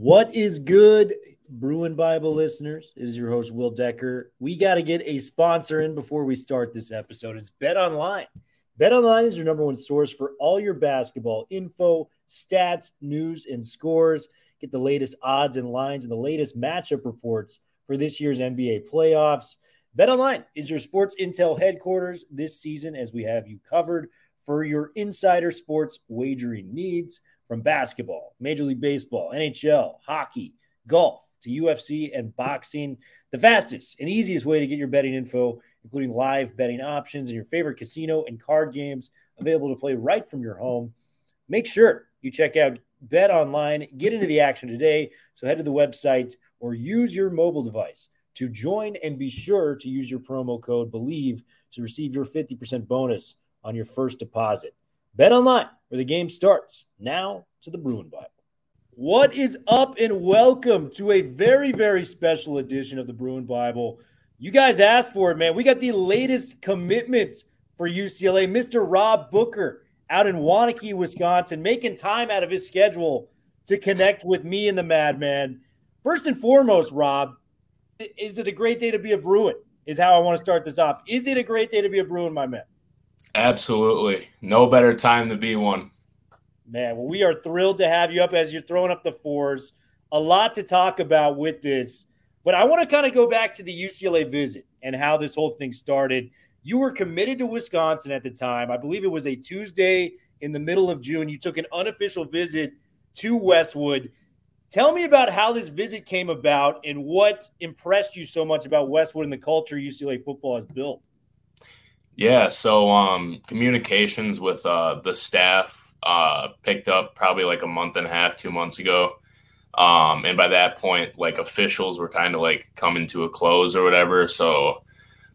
What is good, Bruin Bible listeners? It is your host, Will Decker. We got to get a sponsor in before we start this episode. It's Bet Online. Bet Online is your number one source for all your basketball info, stats, news, and scores. Get the latest odds and lines and the latest matchup reports for this year's NBA playoffs. Bet Online is your sports intel headquarters this season as we have you covered for your insider sports wagering needs from basketball, Major League Baseball, NHL, hockey, golf to UFC and boxing. The fastest and easiest way to get your betting info, including live betting options and your favorite casino and card games available to play right from your home. Make sure you check out Bet Online, get into the action today. So head to the website or use your mobile device to join and be sure to use your promo code BELIEVE to receive your 50% bonus on your first deposit. Bet online where the game starts. Now to the Bruin Bible. What is up, and welcome to a very, very special edition of the Bruin Bible. You guys asked for it, man. We got the latest commitment for UCLA, Mr. Rob Booker out in Waunakee, Wisconsin, making time out of his schedule to connect with me and the Madman. First and foremost, Rob, is it a great day to be a Bruin? Is how I want to start this off. Is it a great day to be a Bruin, my man? Absolutely. No better time to be one. Man, well, we are thrilled to have you up as you're throwing up the fours. A lot to talk about with this, but I want to kind of go back to the UCLA visit and how this whole thing started. You were committed to Wisconsin at the time. I believe it was a Tuesday in the middle of June. You took an unofficial visit to Westwood. Tell me about how this visit came about and what impressed you so much about Westwood and the culture UCLA football has built. Yeah, so um, communications with uh, the staff uh, picked up probably like a month and a half, two months ago. Um, and by that point, like officials were kind of like coming to a close or whatever. So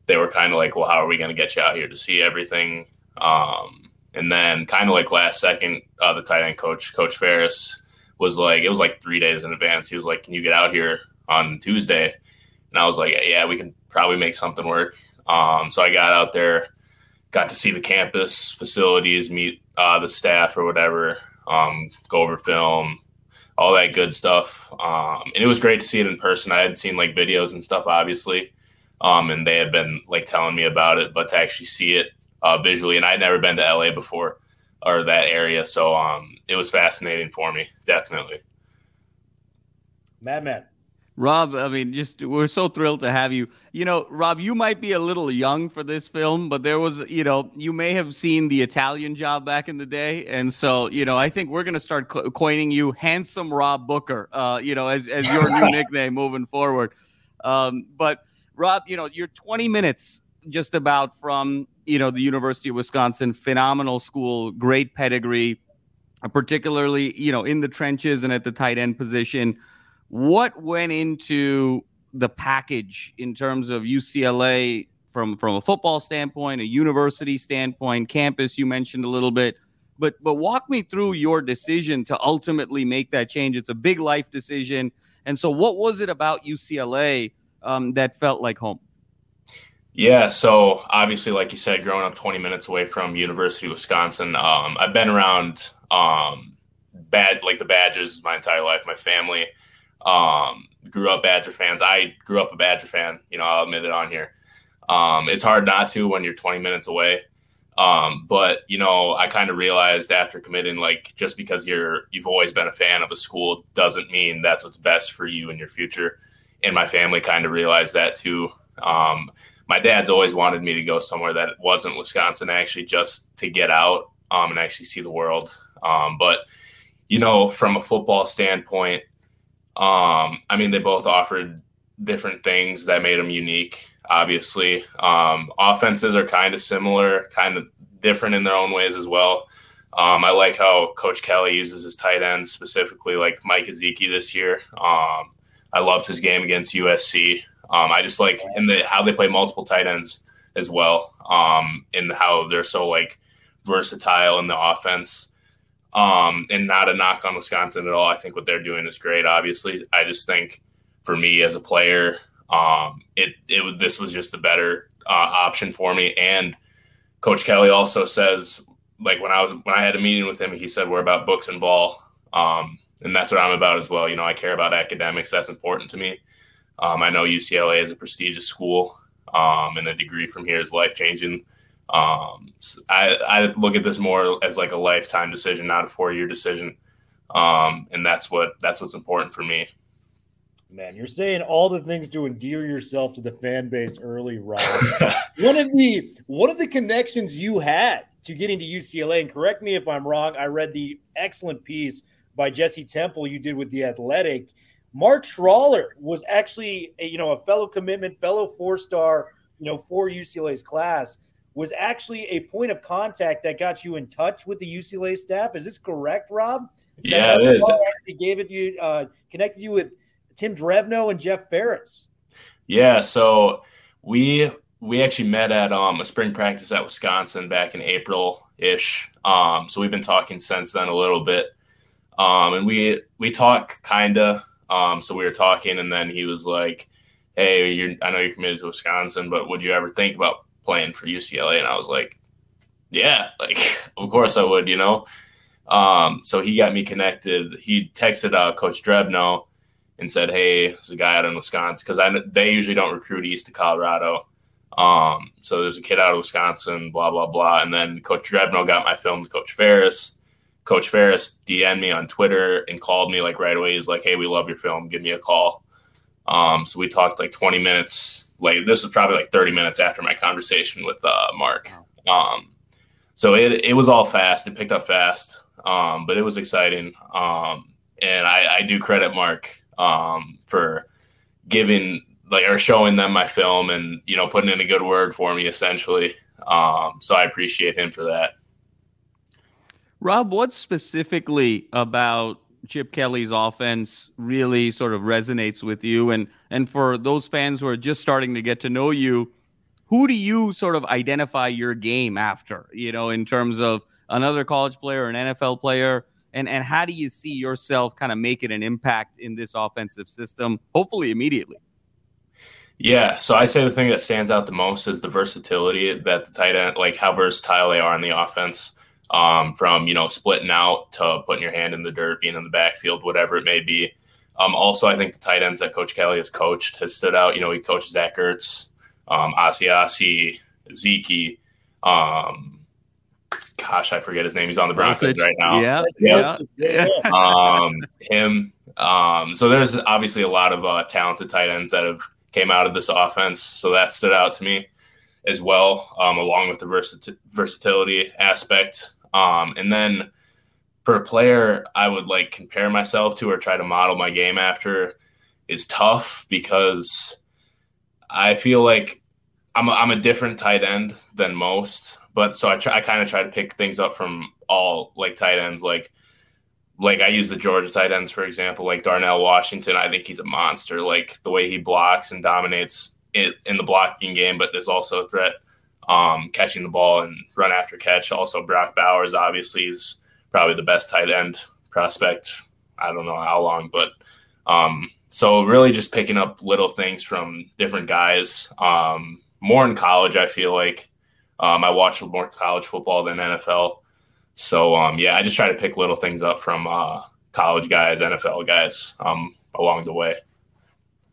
they were kind of like, well, how are we going to get you out here to see everything? Um, and then kind of like last second, uh, the tight end coach, Coach Faris, was like, it was like three days in advance. He was like, can you get out here on Tuesday? And I was like, yeah, we can probably make something work. Um, so I got out there, got to see the campus facilities, meet uh, the staff or whatever, um, go over film, all that good stuff. Um, and it was great to see it in person. I had seen like videos and stuff, obviously, um, and they had been like telling me about it, but to actually see it uh, visually, and I'd never been to LA before or that area, so um, it was fascinating for me, definitely. Madman. Rob, I mean, just we're so thrilled to have you. You know, Rob, you might be a little young for this film, but there was, you know, you may have seen the Italian job back in the day, and so, you know, I think we're going to start co- coining you "Handsome Rob Booker," uh, you know, as as your new nickname moving forward. Um, but Rob, you know, you're 20 minutes just about from, you know, the University of Wisconsin, phenomenal school, great pedigree, particularly, you know, in the trenches and at the tight end position what went into the package in terms of UCLA from from a football standpoint, a university standpoint, campus you mentioned a little bit, but but walk me through your decision to ultimately make that change. It's a big life decision, and so what was it about UCLA um, that felt like home? Yeah, so obviously, like you said, growing up 20 minutes away from University of Wisconsin, um, I've been around um, bad like the Badgers my entire life. My family um, grew up Badger fans. I grew up a Badger fan. You know, I'll admit it on here. Um, it's hard not to when you're 20 minutes away. Um, but you know, I kind of realized after committing, like just because you're you've always been a fan of a school doesn't mean that's what's best for you in your future. And my family kind of realized that too. Um, my dad's always wanted me to go somewhere that wasn't Wisconsin, actually, just to get out um, and actually see the world. Um, but you know, from a football standpoint, um, I mean, they both offered different things that made them unique. Obviously, um, offenses are kind of similar, kind of different in their own ways as well. Um, I like how Coach Kelly uses his tight ends, specifically like Mike Gesicki this year. Um, I loved his game against USC. Um, I just like in the how they play multiple tight ends as well, um, and how they're so like versatile in the offense. Um, and not a knock on Wisconsin at all. I think what they're doing is great. Obviously, I just think for me as a player, um, it it this was just a better uh, option for me. And Coach Kelly also says like when I was when I had a meeting with him, he said we're about books and ball, um, and that's what I'm about as well. You know, I care about academics. That's important to me. Um, I know UCLA is a prestigious school, um, and the degree from here is life changing. Um, I, I look at this more as like a lifetime decision, not a four year decision, um, and that's what that's what's important for me. Man, you're saying all the things to endear yourself to the fan base early, Rob. one of the one of the connections you had to getting to UCLA, and correct me if I'm wrong. I read the excellent piece by Jesse Temple you did with the Athletic. Mark Schraller was actually, a, you know, a fellow commitment, fellow four star, you know, for UCLA's class. Was actually a point of contact that got you in touch with the UCLA staff. Is this correct, Rob? Yeah, it is. He gave it you, uh, connected you with Tim Drevno and Jeff Faris. Yeah, so we we actually met at um, a spring practice at Wisconsin back in April ish. Um, so we've been talking since then a little bit, um, and we we talk kinda. Um, so we were talking, and then he was like, "Hey, you're, I know you're committed to Wisconsin, but would you ever think about playing for UCLA?" And I was like, "Yeah, like of course I would," you know. Um, so he got me connected. He texted uh, Coach Drevno and said, "Hey, there's a guy out in Wisconsin because I they usually don't recruit east of Colorado. Um, so there's a kid out of Wisconsin, blah blah blah." And then Coach Drevno got my film to Coach Faris. Coach Faris DM'd me on Twitter and called me like right away. He's like, "Hey, we love your film. Give me a call." Um, so we talked like 20 minutes. Like this was probably like 30 minutes after my conversation with uh, Mark. Um, so it it was all fast. It picked up fast, um, but it was exciting. Um, and I, I do credit Mark um, for giving like or showing them my film and you know putting in a good word for me essentially. Um, so I appreciate him for that. Rob, what specifically about Chip Kelly's offense really sort of resonates with you? And and for those fans who are just starting to get to know you, who do you sort of identify your game after? You know, in terms of another college player, an NFL player, and and how do you see yourself kind of making an impact in this offensive system? Hopefully, immediately. Yeah, so I say the thing that stands out the most is the versatility that the tight end, like how versatile they are in the offense um, from you know splitting out to putting your hand in the dirt, being in the backfield, whatever it may be. Um, also, I think the tight ends that Coach Kelly has coached has stood out. You know, he coaches Zach Ertz, um, Asiasi, Zeke. Um, gosh, I forget his name. He's on the Broncos right now. Yeah, Yes. yeah. um, him. Um, so there's obviously a lot of uh, talented tight ends that have came out of this offense. So that stood out to me as well, um, along with the versit- versatility aspect. Um, and then for a player I would like compare myself to or try to model my game after is tough because I feel like I'm a, I'm a different tight end than most. But so I try, I kind of try to pick things up from all like tight ends, like like I use the Georgia tight ends for example, like Darnell Washington. I think he's a monster. Like the way he blocks and dominates it in the blocking game, but there's also a threat um, catching the ball and run after catch. Also, Brock Bowers obviously is probably the best tight end prospect. I don't know how long, but um, so really just picking up little things from different guys. Um, more in college, I feel like um, I watch more college football than NFL. So um, yeah, I just try to pick little things up from uh, college guys, NFL guys um, along the way.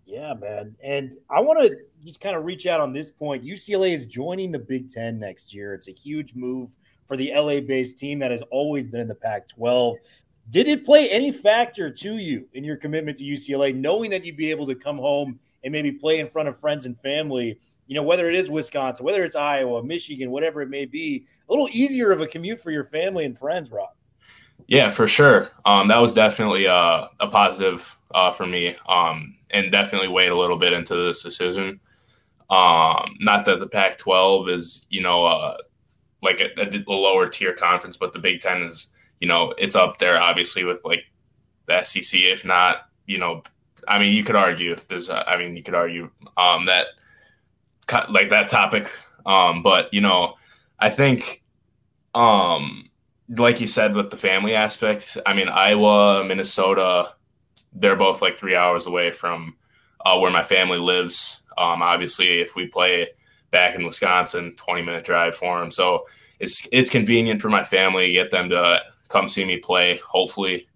Yeah, man. And I want to just kind of reach out on this point. UCLA is joining the Big Ten next year. It's a huge move for the LA based team that has always been in the Pac 12. Did it play any factor to you in your commitment to UCLA, knowing that you'd be able to come home and maybe play in front of friends and family? You know, whether it is Wisconsin, whether it's Iowa, Michigan, whatever it may be, a little easier of a commute for your family and friends, Rob. Yeah, for sure. Um, that was definitely uh, a positive uh, for me, um, and definitely weighed a little bit into this decision. Um, not that the Pac-12 is, you know, uh, like a, a, lower tier conference, but the Big Ten is you know it's up there obviously with like the SEC, if not you know, I mean you could argue if there's I mean you could argue um, that like that topic, um, but you know I think um like you said with the family aspect, I mean Iowa, Minnesota, they're both like three hours away from uh, where my family lives. Um, obviously, if we play back in Wisconsin, 20 minute drive for them. So it's it's convenient for my family, get them to come see me play, hopefully.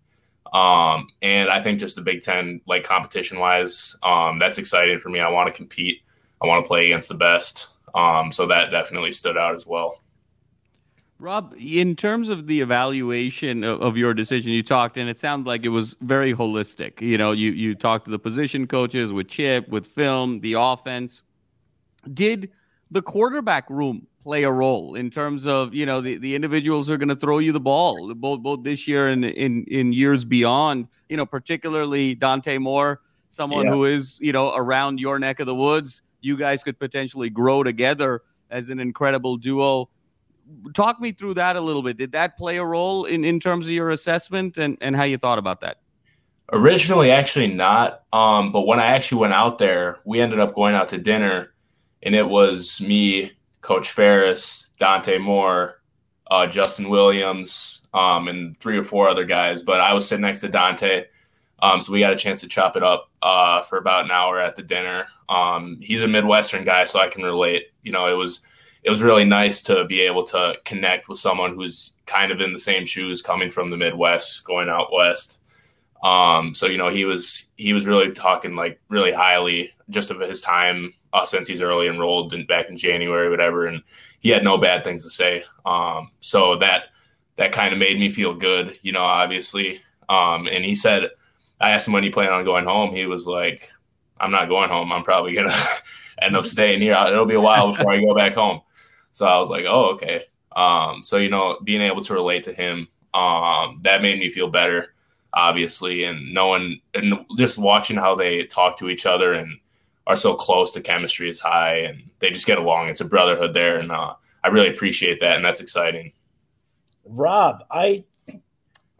Um, and I think just the Big Ten, like competition wise, um, that's exciting for me. I want to compete. I want to play against the best. Um, so that definitely stood out as well. Rob, in terms of the evaluation of, of, your decision, you talked, and it sounded like it was very holistic. You know, you you talked to the position coaches with Chip, with film, the offense. Did the quarterback room play a role in terms of you know the, the individuals who are going to throw you the ball both both this year and in in years beyond? You know, particularly Dante Moore, someone yeah. who is you know around your neck of the woods. You guys could potentially grow together as an incredible duo talk me through that a little bit. Did that play a role in, in terms of your assessment and, and how you thought about that? Originally, actually not. Um, but when I actually went out there, we ended up going out to dinner, and it was me, Coach Faris, Dante Moore, uh, Justin Williams, um, and three or four other guys. But I was sitting next to Dante, um, so we got a chance to chop it up uh, for about an hour at the dinner. Um, he's a Midwestern guy, so I can relate. You know, it was it was really nice to be able to connect with someone who's kind of in the same shoes coming from the Midwest, going out west. Um, so you know, he was he was really talking like really highly just of his time uh, since he's early enrolled and back in January, whatever, and he had no bad things to say. Um, so that that kind of made me feel good, you know, obviously. Um, and he said, I asked him when he planned on going home. He was like, I'm not going home. I'm probably gonna end up staying here. It'll be a while before I go back home. So I was like, oh, okay. Um, so you know, being able to relate to him, um, that made me feel better, obviously, and knowing and just watching how they talk to each other and are so close. The chemistry is high, and they just get along. It's a brotherhood there, and uh, I really appreciate that, and that's exciting. Rob, I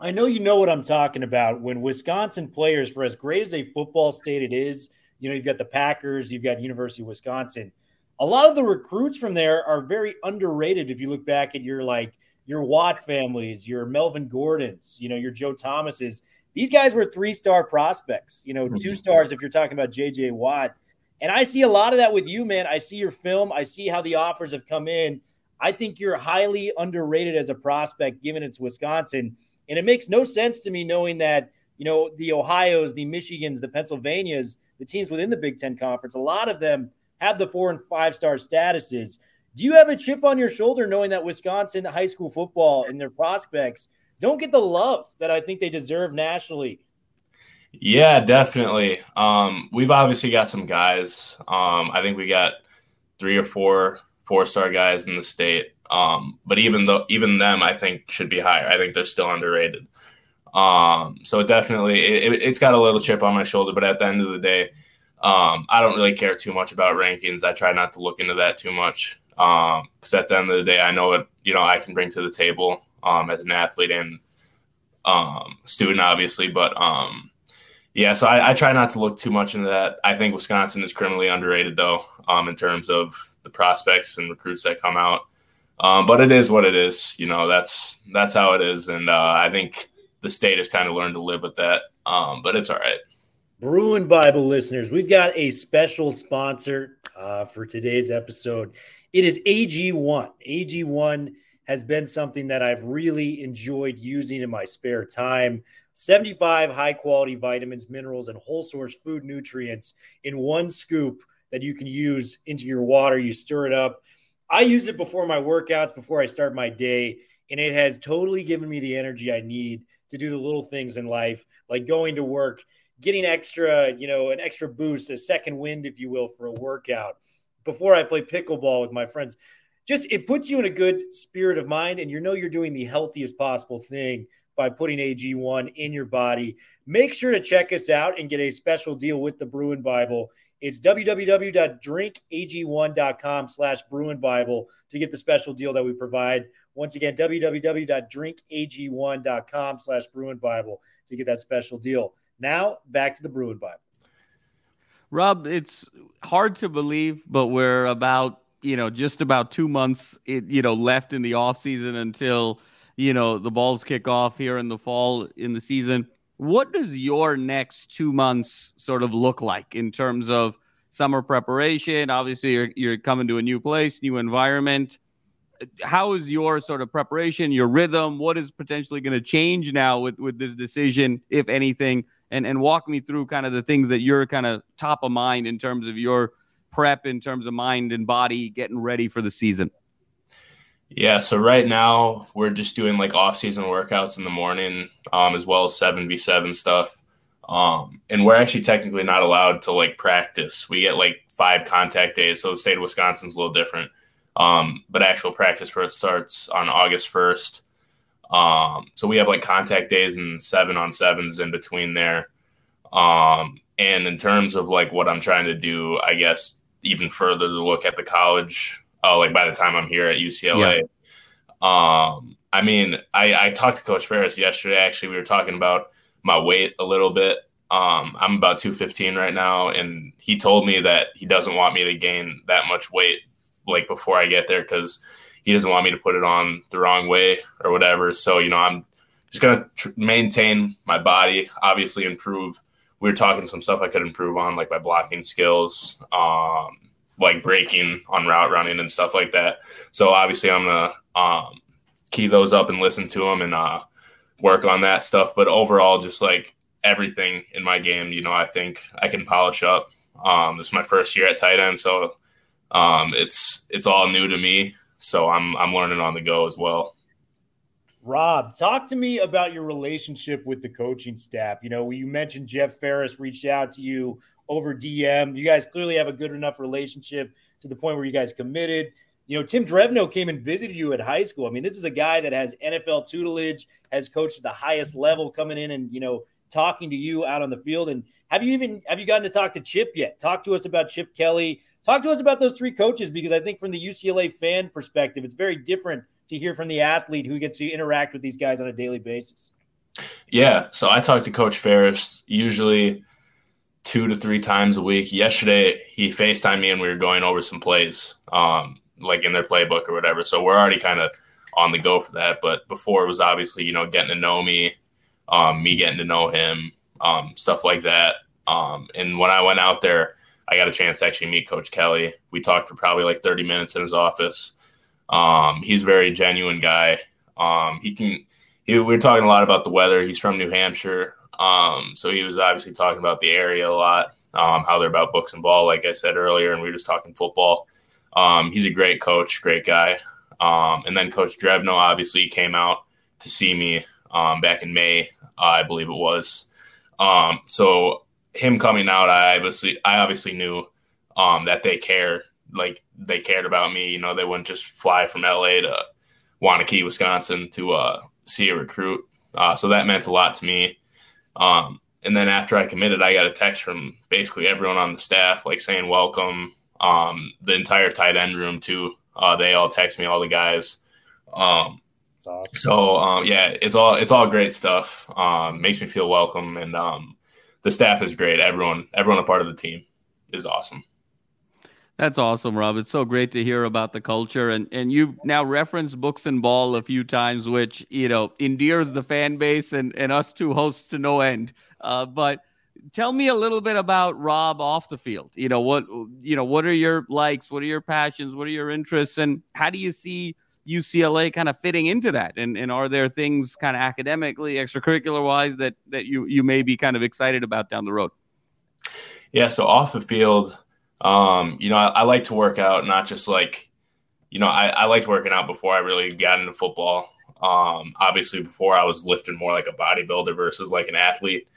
I know you know what I'm talking about. When Wisconsin players, for as great as a football state it is, you know, you've got the Packers, you've got University of Wisconsin a lot of the recruits from there are very underrated. If you look back at your like your Watt families, your Melvin Gordons, you know, your Joe Thomases, these guys were three star prospects, you know, two mm-hmm. stars if you're talking about JJ Watt. And I see a lot of that with you, man. I see your film, I see how the offers have come in. I think you're highly underrated as a prospect given it's Wisconsin. And it makes no sense to me knowing that, you know, the Ohio's, the Michigans, the Pennsylvanias, the teams within the Big Ten Conference, a lot of them have the four and five star statuses. Do you have a chip on your shoulder knowing that Wisconsin high school football and their prospects don't get the love that I think they deserve nationally? Yeah, definitely. Um, we've obviously got some guys. Um, I think we got three or four four star guys in the state. Um, but even though even them, I think should be higher. I think they're still underrated. Um, so definitely, it, has got a little chip on my shoulder. But at the end of the day, um, I don't really care too much about rankings. I try not to look into that too much because um, at the end of the day, I know what you know I can bring to the table um, as an athlete and um, student, obviously. But um, yeah, so I, I, try not to look too much into that. I think Wisconsin is criminally underrated, though, um, in terms of the prospects and recruits that come out. but it is what it is. You know, that's that's how it is, and uh, I think the state has kind of learned to live with that. but it's all right. Bruin Bible listeners, we've got a special sponsor uh, for today's episode. It is AG1. AG1 has been something that I've really enjoyed using in my spare time. 75 high quality vitamins, minerals, and whole source food nutrients in one scoop that you can use into your water. You stir it up. I use it before my workouts, before I start my day, and it has totally given me the energy I need to do the little things in life, like going to work getting extra, you know, an extra boost, a second wind, if you will, for a workout before I play pickleball with my friends. Just it puts you in a good spirit of mind, and you know you're doing the healthiest possible thing by putting AG1 in your body. Make sure to check us out and get a special deal with the Bruin Bible. It's www.drinkag1.com slash Bruin Bible to get the special deal that we provide. Once again, www.drinkag1.com slash Bruin Bible to get that special deal. Now, back to the Bruin Bible. Rob, it's hard to believe, but we're about, you know, just about two months, you know, left in the off season until, you know, the balls kick off here in the fall in the season. What does your next two months sort of look like in terms of summer preparation? Obviously, you're, you're coming to a new place, new environment. How is your sort of preparation, your rhythm? What is potentially going to change now with, with this decision, if anything? And, and walk me through kind of the things that you're kind of top of mind in terms of your prep, in terms of mind and body, getting ready for the season. Yeah, so right now we're just doing like off-season workouts in the morning, um, as well as seven v seven stuff. Um, and we're actually technically not allowed to like practice. We get like five contact days, so the state of Wisconsin's a little different. Um, but actual practice for it starts on August first. Um, so we have like contact days and seven on sevens in between there. Um, and in terms of like what I'm trying to do, I guess even further to look at the college uh, like by the time I'm here at UCLA. Yeah. Um, I mean, I, I talked to Coach Faris yesterday. Actually, we were talking about my weight a little bit. Um, I'm about 215 right now, and he told me that he doesn't want me to gain that much weight like before I get there because he doesn't want me to put it on the wrong way or whatever. So you know, I'm just gonna tr- maintain my body, obviously improve. We were talking some stuff I could improve on, like my blocking skills, um, like breaking on route running and stuff like that. So obviously, I'm gonna um, key those up and listen to them and uh, work on that stuff. But overall, just like everything in my game, you know, I think I can polish up. Um, this is my first year at tight end, so um, it's it's all new to me. So I'm I'm learning on the go as well. Rob, talk to me about your relationship with the coaching staff. You know, you mentioned Jeff Faris reached out to you over DM. You guys clearly have a good enough relationship to the point where you guys committed. You know, Tim Drevno came and visited you at high school. I mean, this is a guy that has NFL tutelage, has coached at the highest level, coming in and you know talking to you out on the field. And have you even have you gotten to talk to Chip yet? Talk to us about Chip Kelly. Talk to us about those three coaches because I think from the UCLA fan perspective, it's very different to hear from the athlete who gets to interact with these guys on a daily basis. Yeah, so I talk to Coach Faris usually two to three times a week. Yesterday, he FaceTimed me and we were going over some plays, um, like in their playbook or whatever. So we're already kind of on the go for that. But before it was obviously, you know, getting to know me, um, me getting to know him, um, stuff like that. Um, and when I went out there, I got a chance to actually meet Coach Kelly. We talked for probably like 30 minutes in his office. Um, he's a very genuine guy. Um, he can, he, we were talking a lot about the weather. He's from New Hampshire. Um, so he was obviously talking about the area a lot, how they're about books and ball, like I said earlier, and we were just talking football. He's a great coach, great guy. And then Coach Drevno obviously came out to see me um, back in May, I believe it was. Um, so him coming out, I obviously, I obviously knew that they care, like they cared about me. You know, they wouldn't just fly from LA to Waunakee, Wisconsin to uh, see a recruit. Uh, so that meant a lot to me. Um, and then after I committed, I got a text from basically everyone on the staff, like saying welcome. Um, the entire tight end room too. Uh, they all text me, all the guys. Um, awesome. So um, yeah, it's all it's all great stuff. Um, makes me feel welcome, and um, the staff is great. Everyone, everyone a part of the team is awesome. That's awesome, Rob. It's so great to hear about the culture, and and you've now referenced books and ball a few times, which you know endears the fan base and and us two hosts to no end. Uh, but tell me a little bit about Rob off the field. You know what you know. What are your likes? What are your passions? What are your interests? And how do you see UCLA kind of fitting into that? And and are there things kind of academically, extracurricular wise that that you you may be kind of excited about down the road? Yeah. So off the field um, you know, I, I, like to work out, not just like, you know, I, I liked working out before I really got into football. Um, obviously, before I was lifting more like a bodybuilder versus like an athlete.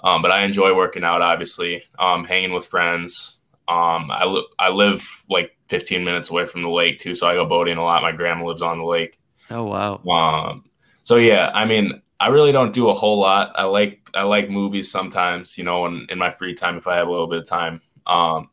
Um, but I enjoy working out, obviously, um, hanging with friends. Um, I, li- I live like 15 minutes away from the lake too, so I go boating a lot. My grandma lives on the lake. Oh, wow. Um, so yeah, I mean, I really don't do a whole lot. I like I like movies sometimes, you know, in, in my free time if I have a little bit of time. Um,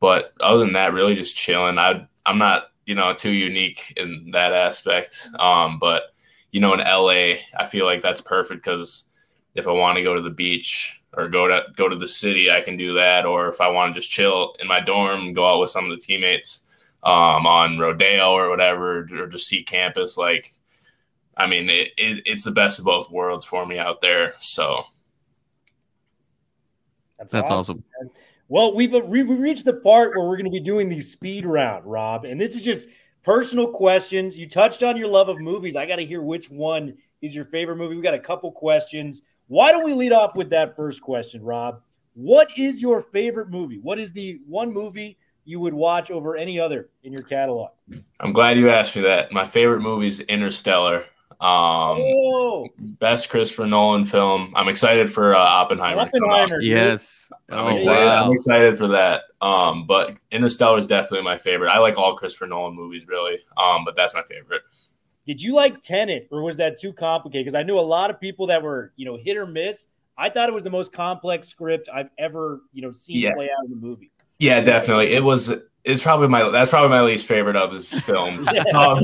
but other than that, really just chilling. I I'm not you know too unique in that aspect. Um, but you know, in LA, I feel like that's perfect because if I want to go to the beach or go to go to the city, I can do that. Or if I want to just chill in my dorm, go out with some of the teammates um, on Rodeo or whatever, or just see campus, like I mean, it, it, it's the best of both worlds for me out there. So that's, that's awesome. awesome. Well, we've we've reached the part where we're going to be doing the speed round, Rob, and this is just personal questions. You touched on your love of movies. I got to hear which one is your favorite movie. We got a couple questions. Why don't we lead off with that first question, Rob? What is your favorite movie? What is the one movie you would watch over any other in your catalog? I'm glad you asked me that. My favorite movie is Interstellar. Um, oh. best Christopher Nolan film. I'm excited for uh, Oppenheimer. Oppenheimer. Yes. I'm, oh, excited. Wow. I'm excited for that. Um, but Interstellar is definitely my favorite. I like all Christopher Nolan movies, really. Um, but that's my favorite. Did you like Tenet, or was that too complicated? Because I knew a lot of people that were, you know, hit or miss. I thought it was the most complex script I've ever, you know, seen yeah. play out in the movie. Yeah, definitely. It was it's probably my that's probably my least favorite of his films. um,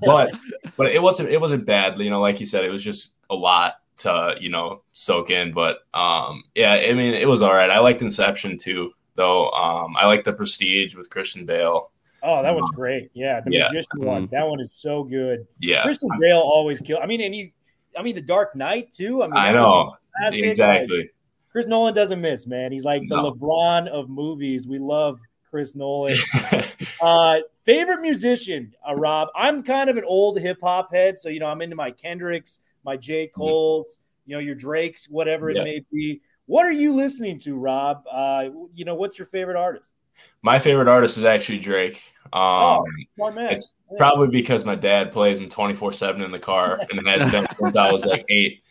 but but it wasn't it wasn't bad. You know, like you said, it was just a lot to you know soak in. But um, yeah, I mean, it was all right. I liked Inception too, though. Um, I like The Prestige with Christian Bale. Oh, that one's great. Yeah, the yeah. magician one. Mm-hmm. That one is so good. Yeah, Christian Bale always kill. I mean, and you, I mean, The Dark Knight too. I mean, I know exactly. Like, Chris Nolan doesn't miss, man. He's like the no. LeBron of movies. We love Chris Nolan. uh, favorite musician, uh, Rob. I'm kind of an old hip hop head, so you know I'm into my Kendricks, my J mm-hmm. Cole's, you know your Drakes, whatever it may be. What are you listening to, Rob? Uh, you know, what's your favorite artist? My favorite artist is actually Drake. Um, oh, man. It's yeah. probably because my dad plays him 24 7 in the car, and it has been since I was like eight.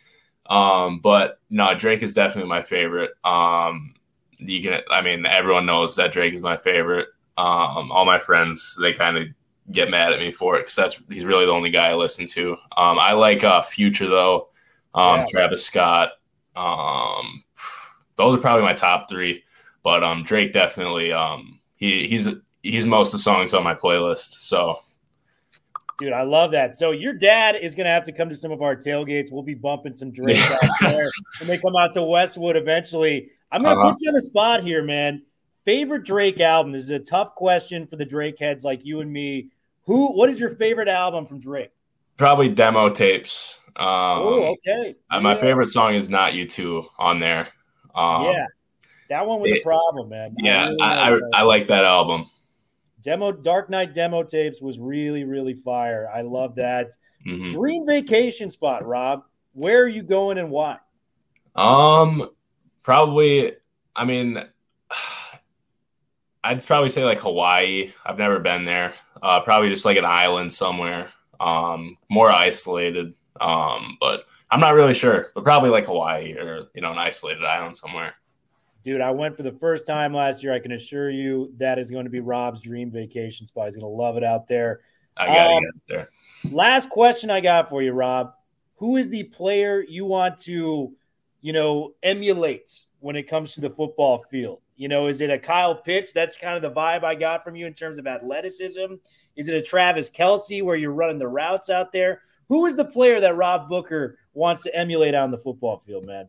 Um, but no, Drake is definitely my favorite. Um, you can I mean everyone knows that Drake is my favorite. Um, all my friends they kind of get mad at me for it because that's he's really the only guy I listen to. Um, I like uh, Future though, um, yeah. Travis Scott. Um, those are probably my top three, but um, Drake definitely um, he he's he's most of the songs on my playlist. So Dude, I love that. So your dad is going to have to come to some of our tailgates. We'll be bumping some Drake out there when they come out to Westwood eventually. I'm going to uh-huh. put you on the spot here, man. Favorite Drake album? This is a tough question for the Drake heads like you and me. Who? What is your favorite album from Drake? Probably demo tapes. Um, oh, okay. My favorite song is "Not You Too" on there. Um, yeah, that one was it, a problem, man. Yeah, I, really I, I, I like that album demo Dark Lane demo tapes was really really fire. I love that. Mm-hmm. Dream vacation spot, Rob. Where are you going and why? Um, probably. I mean, I'd probably say like Hawaii. I've never been there. Uh, probably just like an island somewhere. Um, more isolated. Um, but I'm not really sure. But probably like Hawaii or you know an isolated island somewhere. Dude, I went for the first time last year. I can assure you that is going to be Rob's dream vacation spot. He's going to love it out there. I got um, there. Last question I got for you, Rob. Who is the player you want to, you know, emulate when it comes to the football field? You know, is it a Kyle Pitts? That's kind of the vibe I got from you in terms of athleticism. Is it a Travis Kelce where you're running the routes out there? Who is the player that Rob Booker wants to emulate on the football field, man?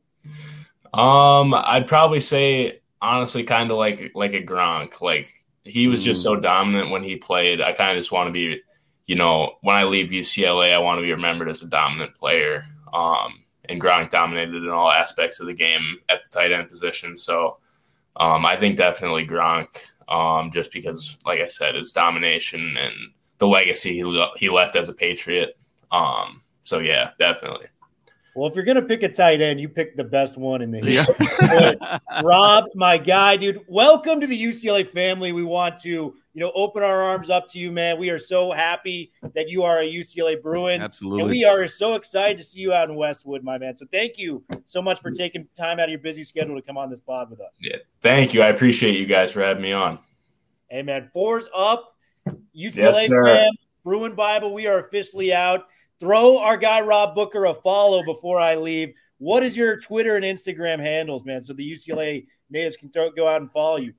Um, I'd probably say honestly, kind of like like a Gronk. Like he was just so mm. dominant when he played. I kind of just want to be, you know, when I leave UCLA, I want to be remembered as a dominant player. Um, and Gronk dominated in all aspects of the game at the tight end position. So, um, I think definitely Gronk. Um, just because, like I said, his domination and the legacy he, he left as a Patriot. Um, so yeah, definitely. Well, if you're gonna pick a tight end, you pick the best one in the yeah. Rob, my guy, dude, welcome to the UCLA family. We want to, you know, open our arms up to you, man. We are so happy that you are a UCLA Bruin. Absolutely. And we are so excited to see you out in Westwood, my man. So thank you so much for taking time out of your busy schedule to come on this pod with us. Yeah, thank you. I appreciate you guys for having me on. Hey man, fours up, UCLA yes, fans, Bruin Bible. We are officially out. Throw our guy Rob Booker a follow before I leave. What is your Twitter and Instagram handles, man? So the UCLA natives can throw, go out and follow you.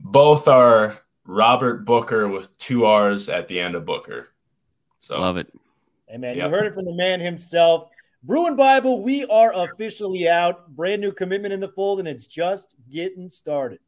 Both are Robert Booker with two R's at the end of Booker. So Love it. Hey, man, Yep. you heard it from the man himself. Bruin Bible, we are officially out. Brand new commitment in the fold, and it's just getting started.